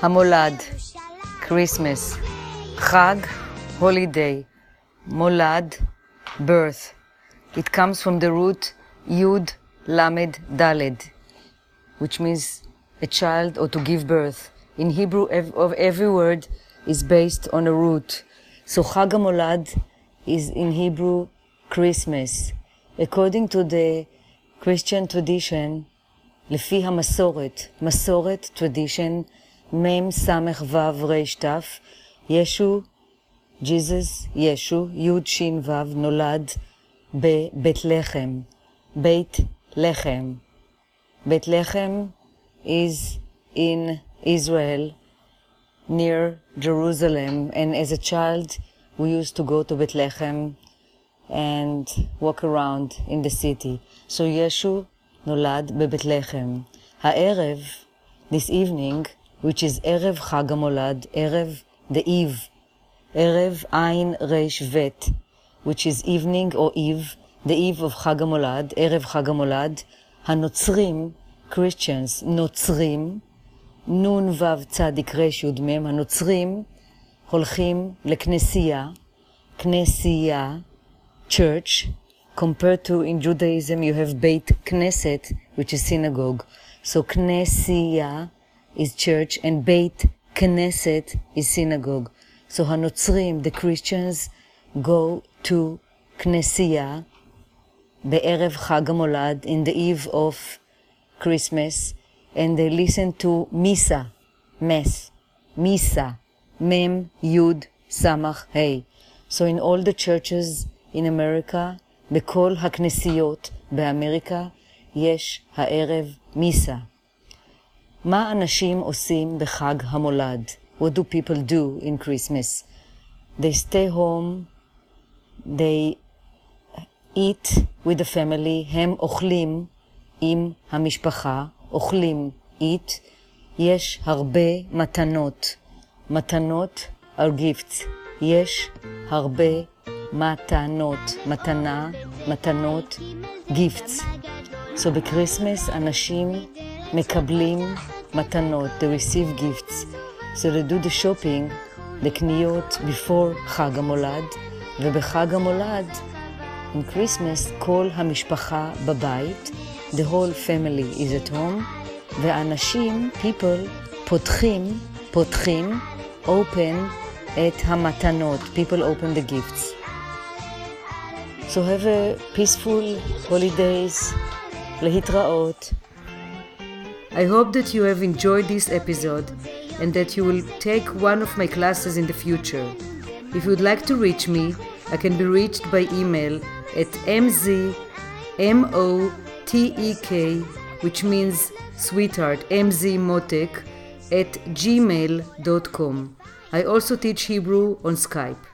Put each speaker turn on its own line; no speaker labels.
Hamolad, Christmas. Chag, holiday. Molad, birth. It comes from the root Yud Lamed Daled, which means a child or to give birth. In Hebrew, of every word is based on a root. So Chag HaMolad is in Hebrew Christmas. According to the Christian tradition, לפי המסורת, מסורת, tradition, מ' ס' ו' ר' ת', ישו, ג'יזוס, ישו, י' ש' ו', נולד בבית לחם, בית לחם. בית לחם is in Israel, near Jerusalem, and as a child, we used to go to Bethlehem and walk around in the city. So Yeshu נולד בבית לחם. הערב, this evening, which is ערב חג המולד, ערב the eve, ערב עין רש ות, which is evening or eve, the eve of חג המולד, ערב חג המולד, הנוצרים, Christians, נוצרים, נון וו צדיק רש מם, הנוצרים הולכים לכנסייה, כנסייה, church, compared to in Judaism you have Beit Knesset, which is synagogue. So Knessia is church and Beit Knesset is synagogue. So Hanotzrim, the Christians, go to Knessia בערב חג המולד, in the eve of Christmas, and they listen to Misa, Mass, Misa, Mem, Yud, Samach, Hey. So in all the churches in America, בכל הכנסיות באמריקה יש הערב מיסה. מה אנשים עושים בחג המולד? What do people do in Christmas? They stay home, they eat with the family, הם אוכלים עם המשפחה, אוכלים, eat. יש הרבה מתנות. מתנות are gifts. יש הרבה מתנות, מתנה, מתנות, gifts. So ב Christmas אנשים מקבלים מתנות, they receive gifts. So they do the shopping, לקניות before חג המולד, ובחג המולד, in Christmas, כל המשפחה בבית, the whole family is at home, ואנשים, people, פותחים, פותחים, open את המתנות, people open the gifts. So have a peaceful holidays. להתראות. I hope that you have enjoyed this episode and that you will take one of my classes in the future. If you would like to reach me, I can be reached by email at mzmotek, which means sweetheart, mzmotek, at gmail.com. I also teach Hebrew on Skype.